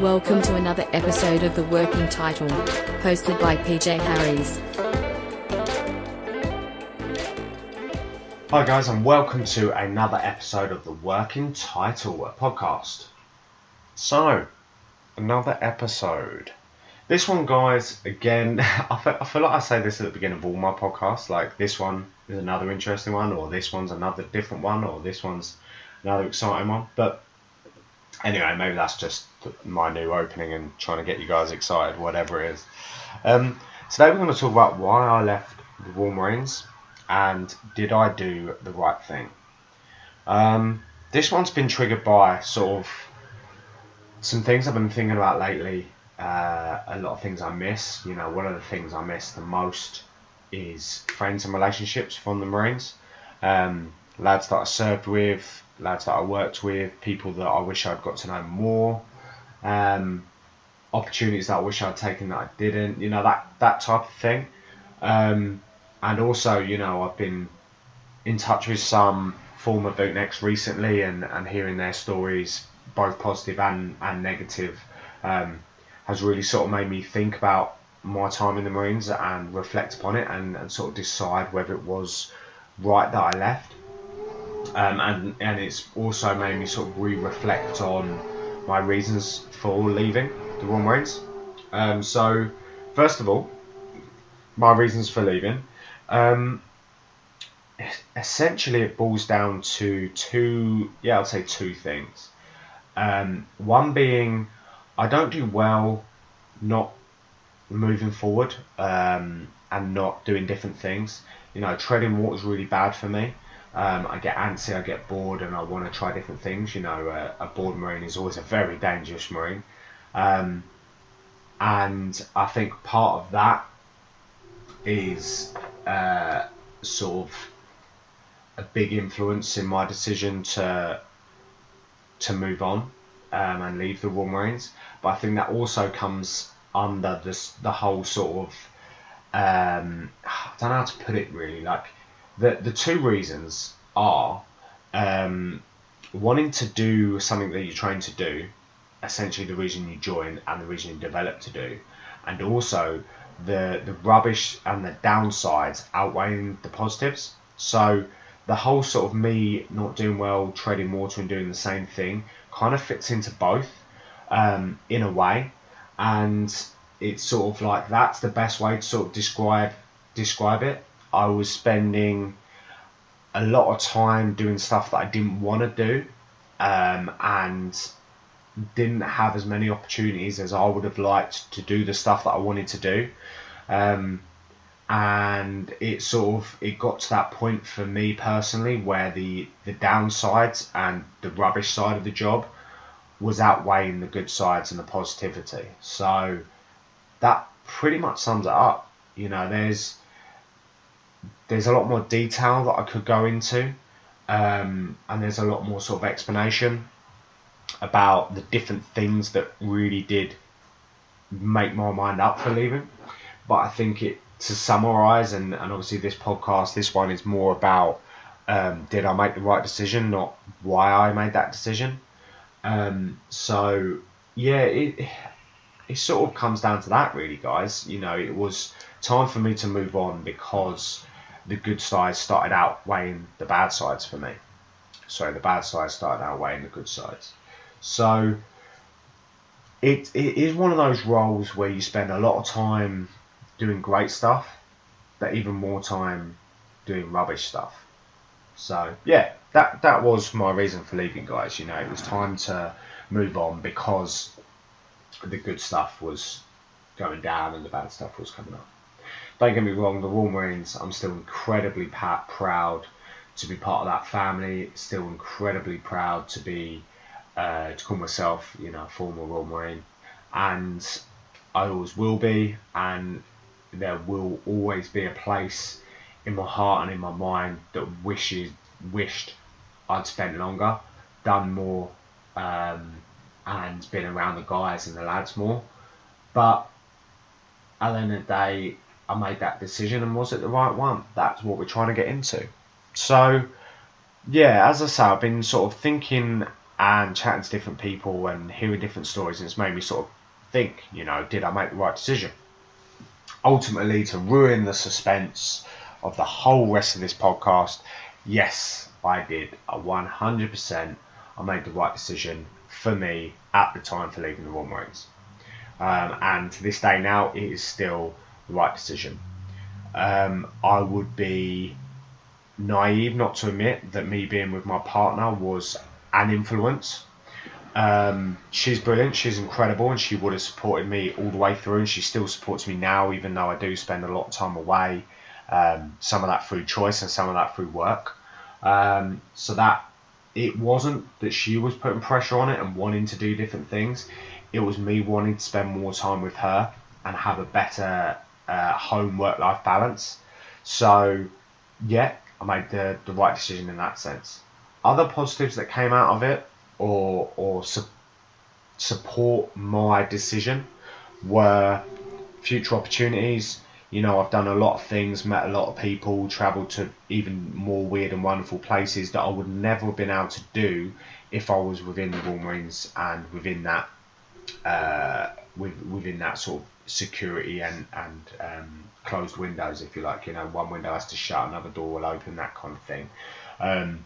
Welcome to another episode of The Working Title, hosted by PJ Harris. Hi, guys, and welcome to another episode of the Working Title podcast. So, another episode. This one, guys, again, I feel, I feel like I say this at the beginning of all my podcasts. Like, this one is another interesting one, or this one's another different one, or this one's another exciting one. But anyway, maybe that's just my new opening and trying to get you guys excited, whatever it is. Um, today, we're going to talk about why I left the Royal Marines and did I do the right thing? Um, this one's been triggered by sort of some things I've been thinking about lately. Uh, a lot of things I miss. You know, one of the things I miss the most is friends and relationships from the Marines. Um, lads that I served with, lads that I worked with, people that I wish I'd got to know more, um, opportunities that I wish I'd taken that I didn't. You know, that that type of thing. Um, and also, you know, I've been in touch with some former bootnecks recently and, and hearing their stories, both positive and, and negative, um, has really sort of made me think about my time in the Marines and reflect upon it and, and sort of decide whether it was right that I left. Um, and, and it's also made me sort of re reflect on my reasons for leaving the Royal Marines. Um, so, first of all, my reasons for leaving. Um, essentially, it boils down to two, yeah, I'll say two things. Um, one being, I don't do well not moving forward um, and not doing different things. You know, treading water is really bad for me. Um, I get antsy, I get bored, and I want to try different things. You know, a bored marine is always a very dangerous marine, um, and I think part of that is uh, sort of a big influence in my decision to to move on um, and leave the Royal Marines. But I think that also comes under this the whole sort of um, I don't know how to put it really. Like the the two reasons are um, wanting to do something that you're trying to do, essentially the reason you join and the reason you develop to do, and also the the rubbish and the downsides outweighing the positives. So the whole sort of me not doing well, treading water and doing the same thing kind of fits into both um, in a way, and it's sort of like that's the best way to sort of describe describe it. I was spending a lot of time doing stuff that I didn't want to do, um, and didn't have as many opportunities as I would have liked to do the stuff that I wanted to do. Um, and it sort of it got to that point for me personally where the the downsides and the rubbish side of the job was outweighing the good sides and the positivity. So that pretty much sums it up. You know, there's there's a lot more detail that I could go into, um, and there's a lot more sort of explanation about the different things that really did make my mind up for leaving. But I think it to summarise, and, and obviously this podcast, this one is more about um, did I make the right decision, not why I made that decision. Um, so yeah, it it sort of comes down to that really, guys. You know, it was time for me to move on because the good sides started outweighing the bad sides for me. Sorry, the bad sides started outweighing the good sides. So it, it is one of those roles where you spend a lot of time doing great stuff, but even more time doing rubbish stuff. So yeah, that that was my reason for leaving, guys. You know, it was time to move on because the good stuff was going down and the bad stuff was coming up. Don't get me wrong, the Royal Marines, I'm still incredibly proud to be part of that family. Still incredibly proud to be uh, to call myself, you know, a former Royal Marine, and I always will be, and there will always be a place in my heart and in my mind that wishes wished I'd spent longer, done more, um, and been around the guys and the lads more. But at the end of the day, I made that decision, and was it the right one? That's what we're trying to get into. So, yeah, as I say, I've been sort of thinking and chatting to different people and hearing different stories, and it's made me sort of think, you know, did I make the right decision? Ultimately, to ruin the suspense of the whole rest of this podcast, yes, I did. 100%. I made the right decision for me at the time for leaving the Royal Marines. Um, and to this day now, it is still the right decision. Um, I would be naive not to admit that me being with my partner was an influence. Um, she's brilliant, she's incredible, and she would have supported me all the way through, and she still supports me now, even though I do spend a lot of time away. Um, some of that through choice and some of that through work. Um, so that it wasn't that she was putting pressure on it and wanting to do different things. It was me wanting to spend more time with her and have a better uh, home work life balance. So, yeah, I made the, the right decision in that sense. Other positives that came out of it or, or su- support my decision were future opportunities. You know, I've done a lot of things, met a lot of people, travelled to even more weird and wonderful places that I would never have been able to do if I was within the Royal Marines and within that uh, with, within that sort of security and and um, closed windows, if you like. You know, one window has to shut, another door will open, that kind of thing. Um,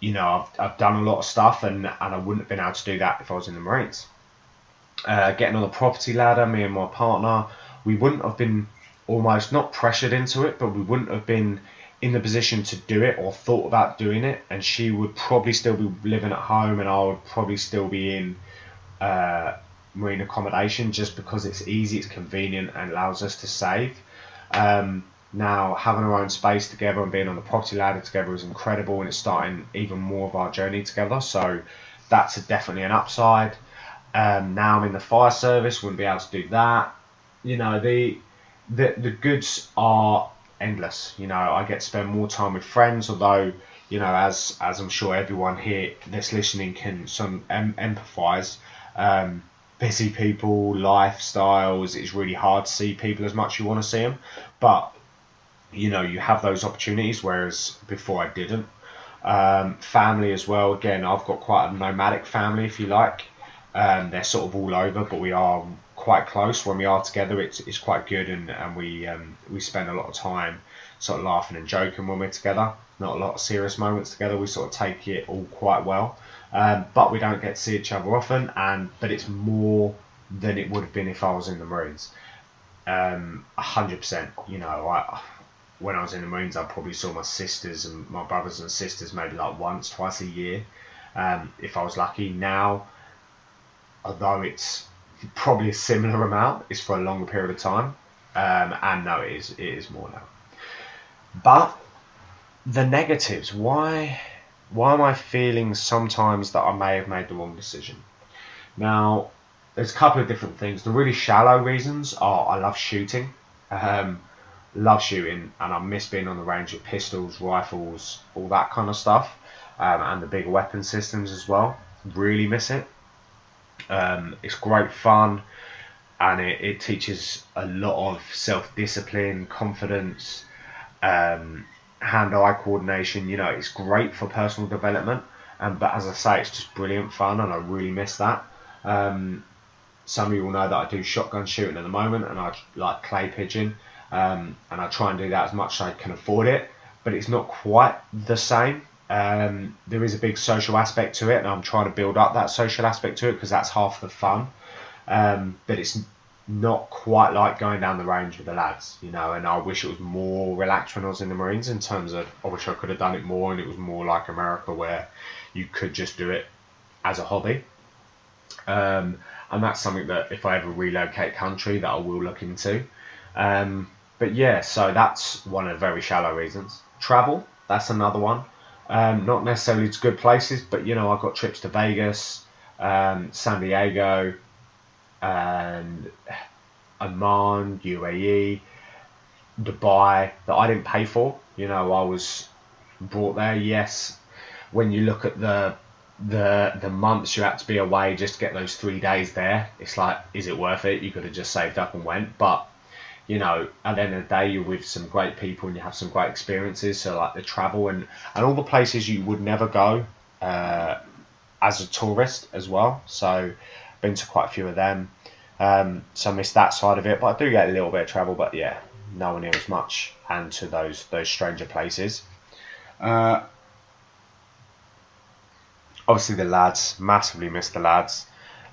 you know, I've, I've done a lot of stuff, and, and I wouldn't have been able to do that if I was in the Marines. Uh, getting on the property ladder, me and my partner, we wouldn't have been almost not pressured into it, but we wouldn't have been in the position to do it or thought about doing it. And she would probably still be living at home, and I would probably still be in uh, marine accommodation just because it's easy, it's convenient, and allows us to save. Um, now, having our own space together and being on the property ladder together is incredible, and it's starting even more of our journey together. So that's definitely an upside. Um, now I'm in the fire service, wouldn't be able to do that. You know, the the the goods are endless. You know, I get to spend more time with friends, although you know, as as I'm sure everyone here that's listening can some em- empathise. Um, busy people, lifestyles. It's really hard to see people as much you want to see them, but you know you have those opportunities. Whereas before I didn't. Um, family as well. Again, I've got quite a nomadic family, if you like. Um, they're sort of all over, but we are quite close. When we are together, it's, it's quite good, and, and we um, we spend a lot of time sort of laughing and joking when we're together. Not a lot of serious moments together. We sort of take it all quite well, um, but we don't get to see each other often. And but it's more than it would have been if I was in the Marines. Um, hundred percent. You know, I when I was in the Marines, I probably saw my sisters and my brothers and sisters maybe like once, twice a year. Um, if I was lucky. Now, although it's probably a similar amount, it's for a longer period of time. Um, and no, it is it is more now. But the negatives, why why am I feeling sometimes that I may have made the wrong decision? Now, there's a couple of different things. The really shallow reasons are I love shooting. Um, love shooting and I miss being on the range with pistols, rifles, all that kind of stuff, um, and the bigger weapon systems as well. Really miss it. Um, it's great fun and it, it teaches a lot of self discipline, confidence, um, hand eye coordination. You know, it's great for personal development. Um, but as I say, it's just brilliant fun and I really miss that. Um, some of you will know that I do shotgun shooting at the moment and I like clay pigeon um, and I try and do that as much as I can afford it, but it's not quite the same. Um, there is a big social aspect to it, and I'm trying to build up that social aspect to it because that's half the fun. Um, but it's not quite like going down the range with the lads, you know. And I wish it was more relaxed when I was in the Marines in terms of I wish I could have done it more, and it was more like America where you could just do it as a hobby. Um, and that's something that if I ever relocate country, that I will look into. Um, but yeah, so that's one of the very shallow reasons. Travel, that's another one. Um, not necessarily to good places, but you know, I've got trips to Vegas, um, San Diego, and Oman, UAE, Dubai that I didn't pay for. You know, I was brought there. Yes, when you look at the the the months you had to be away just to get those three days there, it's like, is it worth it? You could have just saved up and went, but you know, at the end of the day, you're with some great people and you have some great experiences. So like the travel and and all the places you would never go. Uh, as a tourist as well. So been to quite a few of them. Um, so I missed that side of it, but I do get a little bit of travel. But yeah, nowhere near as much, and to those those stranger places. Uh, obviously, the lads massively miss the lads,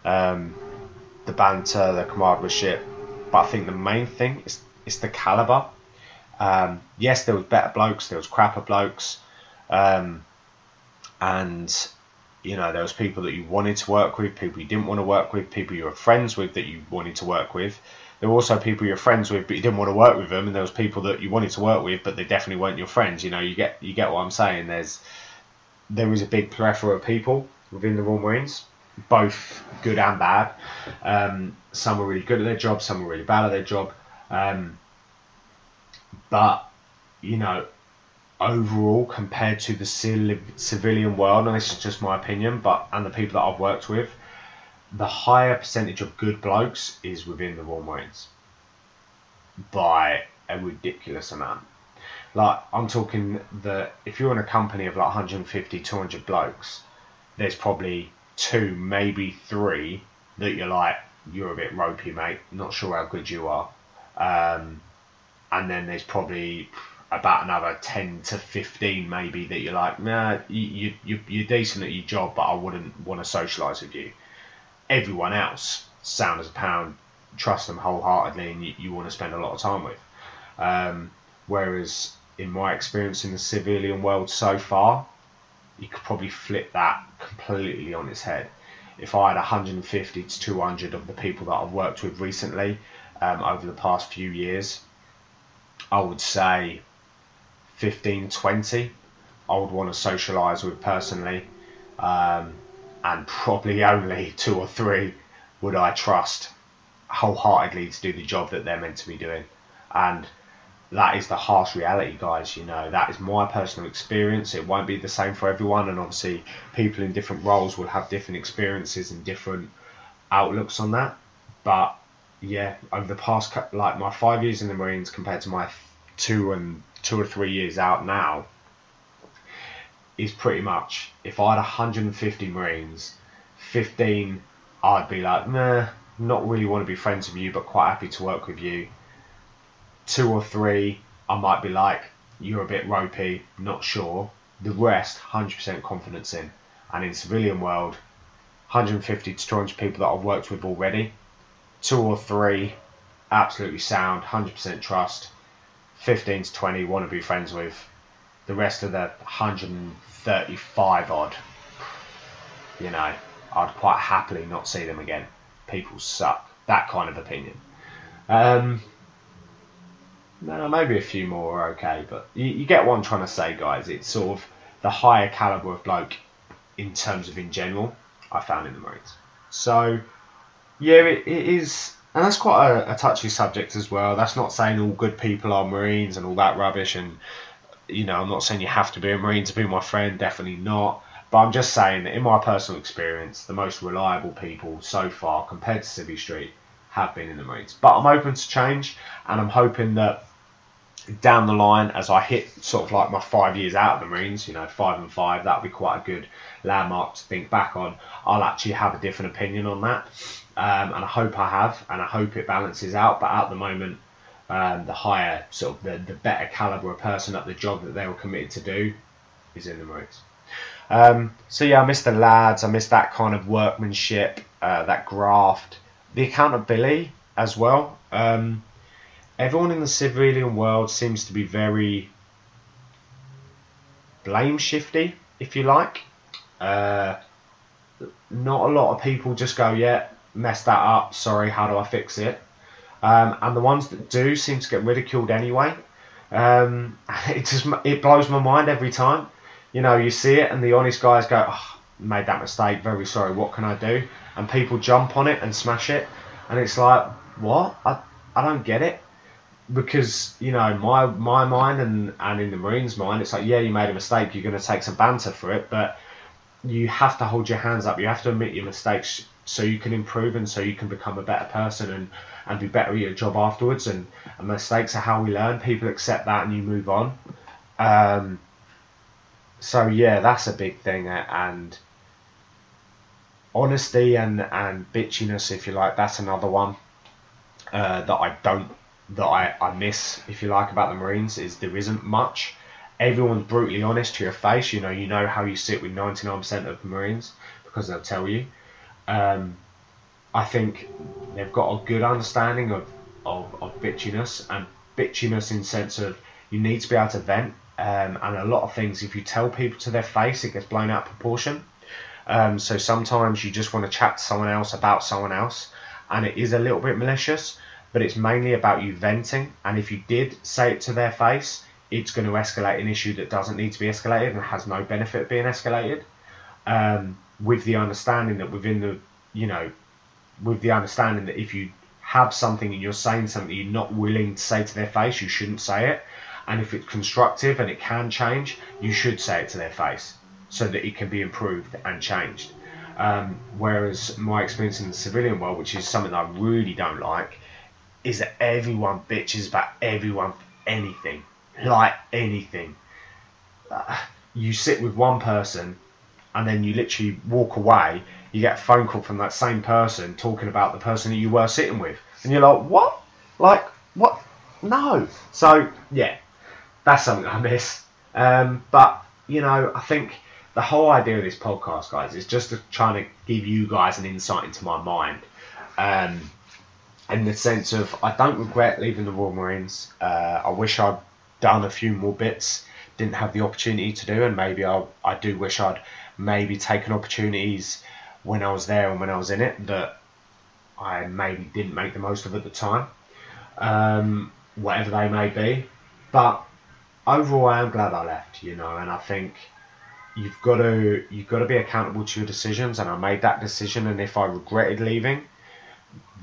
um, the banter, the camaraderie, But I think the main thing is is the caliber. Um, yes, there was better blokes, there was crapper blokes, um, and you know there was people that you wanted to work with, people you didn't want to work with, people you were friends with that you wanted to work with. There were also people you're friends with, but you didn't want to work with them, and there was people that you wanted to work with, but they definitely weren't your friends. You know, you get you get what I'm saying. There's there is a big plethora of people within the Royal Marines, both good and bad. Um, some were really good at their job, some were really bad at their job. Um, but you know, overall, compared to the civilian world, and this is just my opinion, but and the people that I've worked with, the higher percentage of good blokes is within the Royal Marines by a ridiculous amount. Like I'm talking that if you're in a company of like 150, 200 blokes, there's probably two, maybe three that you're like, you're a bit ropey, mate. Not sure how good you are. Um, and then there's probably about another 10 to 15 maybe that you're like, nah, you, you, you're decent at your job, but I wouldn't want to socialise with you. Everyone else, sound as a pound, trust them wholeheartedly, and you, you want to spend a lot of time with. Um, whereas in my experience in the civilian world so far, you could probably flip that completely on its head. If I had 150 to 200 of the people that I've worked with recently um, over the past few years, I would say 15, 20 I would want to socialise with personally, um, and probably only two or three would I trust wholeheartedly to do the job that they're meant to be doing. And that is the harsh reality, guys. You know, that is my personal experience. It won't be the same for everyone, and obviously, people in different roles will have different experiences and different outlooks on that. But yeah, over the past like my five years in the Marines compared to my two and two or three years out now, is pretty much if I had 150 Marines, 15 I'd be like, nah, not really want to be friends with you, but quite happy to work with you two or three, I might be like, you're a bit ropey, not sure. The rest, 100% confidence in. And in civilian world, 150 to 200 people that I've worked with already, two or three, absolutely sound, 100% trust. 15 to 20 want to be friends with. The rest of the 135 odd, you know, I'd quite happily not see them again. People suck. That kind of opinion. Um, no, maybe a few more are okay, but you, you get what I'm trying to say, guys. It's sort of the higher caliber of bloke in terms of in general I found in the Marines. So, yeah, it, it is, and that's quite a, a, touchy subject as well. That's not saying all good people are Marines and all that rubbish, and you know, I'm not saying you have to be a Marine to be my friend, definitely not. But I'm just saying that in my personal experience, the most reliable people so far compared to Civvy Street have been in the Marines. But I'm open to change, and I'm hoping that down the line as I hit sort of like my five years out of the Marines, you know, five and five, that'll be quite a good landmark to think back on. I'll actually have a different opinion on that. Um, and I hope I have, and I hope it balances out. But at the moment, um, the higher, sort of the, the better caliber of person at the job that they were committed to do is in the Marines. Um, so yeah, I miss the lads. I miss that kind of workmanship, uh, that graft, the accountability as well. Um, everyone in the civilian world seems to be very blame shifty, if you like. Uh, not a lot of people just go, yeah, messed that up. Sorry, how do I fix it? Um, and the ones that do seem to get ridiculed anyway. Um, it just it blows my mind every time. You know, you see it, and the honest guys go, oh, "Made that mistake. Very sorry. What can I do?" And people jump on it and smash it, and it's like, "What? I I don't get it." Because you know my my mind and and in the Marines' mind, it's like yeah, you made a mistake. You're going to take some banter for it, but you have to hold your hands up. You have to admit your mistakes so you can improve and so you can become a better person and and be better at your job afterwards. And, and mistakes are how we learn. People accept that and you move on. Um, so yeah, that's a big thing. And honesty and and bitchiness, if you like, that's another one uh, that I don't that I, I miss, if you like, about the Marines is there isn't much. Everyone's brutally honest to your face. You know, you know how you sit with 99% of Marines because they'll tell you. Um, I think they've got a good understanding of, of, of bitchiness and bitchiness in sense of you need to be able to vent. Um, and a lot of things, if you tell people to their face, it gets blown out of proportion. Um, so sometimes you just want to chat to someone else about someone else, and it is a little bit malicious, but it's mainly about you venting. And if you did say it to their face, it's going to escalate an issue that doesn't need to be escalated and has no benefit of being escalated. Um, with the understanding that within the, you know, with the understanding that if you have something and you're saying something you're not willing to say to their face, you shouldn't say it. And if it's constructive and it can change, you should say it to their face so that it can be improved and changed. Um, whereas my experience in the civilian world, which is something I really don't like, is that everyone bitches about everyone anything, like anything. Uh, you sit with one person and then you literally walk away, you get a phone call from that same person talking about the person that you were sitting with. And you're like, what? Like, what? No. So, yeah, that's something I miss. Um, but, you know, I think the whole idea of this podcast, guys, is just to try to give you guys an insight into my mind. Um, in the sense of, I don't regret leaving the Royal Marines. Uh, I wish I'd done a few more bits, didn't have the opportunity to do, and maybe I, I do wish I'd maybe taken opportunities when I was there and when I was in it that I maybe didn't make the most of at the time, um, whatever they may be. But overall, I am glad I left, you know, and I think you've got to you've got to be accountable to your decisions, and I made that decision, and if I regretted leaving,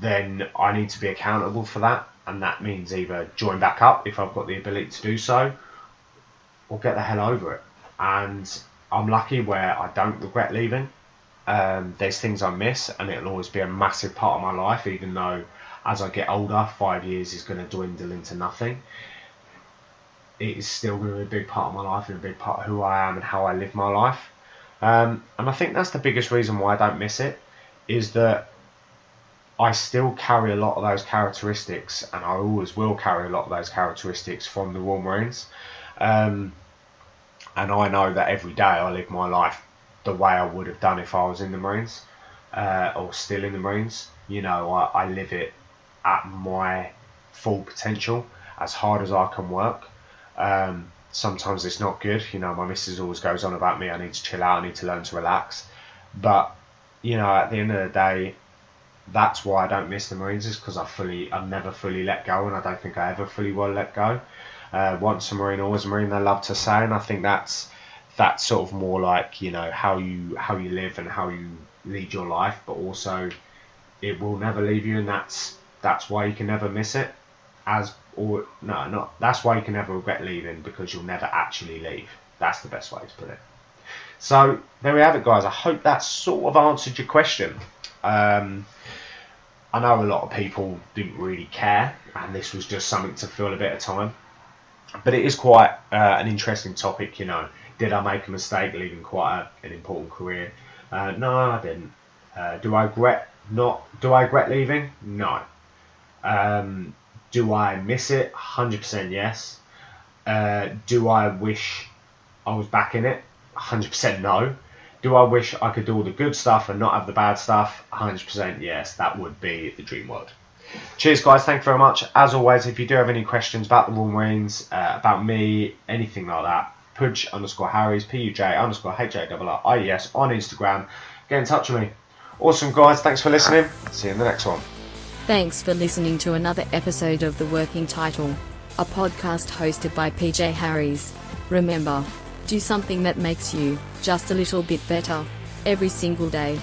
then I need to be accountable for that, and that means either join back up if I've got the ability to do so, or get the hell over it. And I'm lucky where I don't regret leaving. Um, there's things I miss, and it'll always be a massive part of my life, even though as I get older, five years is going to dwindle into nothing. It is still going to be a big part of my life and a big part of who I am and how I live my life. Um, and I think that's the biggest reason why I don't miss it, is that I still carry a lot of those characteristics, and I always will carry a lot of those characteristics from the Royal Marines. Um, and I know that every day I live my life the way I would have done if I was in the Marines uh, or still in the Marines. You know, I, I live it at my full potential, as hard as I can work. Um, sometimes it's not good. You know, my missus always goes on about me. I need to chill out. I need to learn to relax. But you know, at the end of the day, that's why I don't miss the Marines is because I fully, I never fully let go, and I don't think I ever fully will let go. Uh, once a Marine, always a Marine. They love to say, and I think that's that's sort of more like you know how you how you live and how you lead your life, but also it will never leave you, and that's that's why you can never miss it. As or no, not that's why you can never regret leaving because you'll never actually leave. That's the best way to put it. So there we have it, guys. I hope that sort of answered your question. Um, I know a lot of people didn't really care, and this was just something to fill a bit of time. But it is quite uh, an interesting topic, you know. Did I make a mistake leaving quite a, an important career? Uh, no, I didn't. Uh, do I regret not? Do I regret leaving? No. Um, do I miss it? Hundred percent yes. Uh, do I wish I was back in it? Hundred percent no. Do I wish I could do all the good stuff and not have the bad stuff? 100% yes, that would be the dream world. Cheers, guys. Thank you very much. As always, if you do have any questions about the Royal Marines, uh, about me, anything like that, Puj underscore Haries, P U J underscore H A R I E S on Instagram. Get in touch with me. Awesome, guys. Thanks for listening. See you in the next one. Thanks for listening to another episode of The Working Title, a podcast hosted by PJ Harris. Remember, do something that makes you just a little bit better every single day.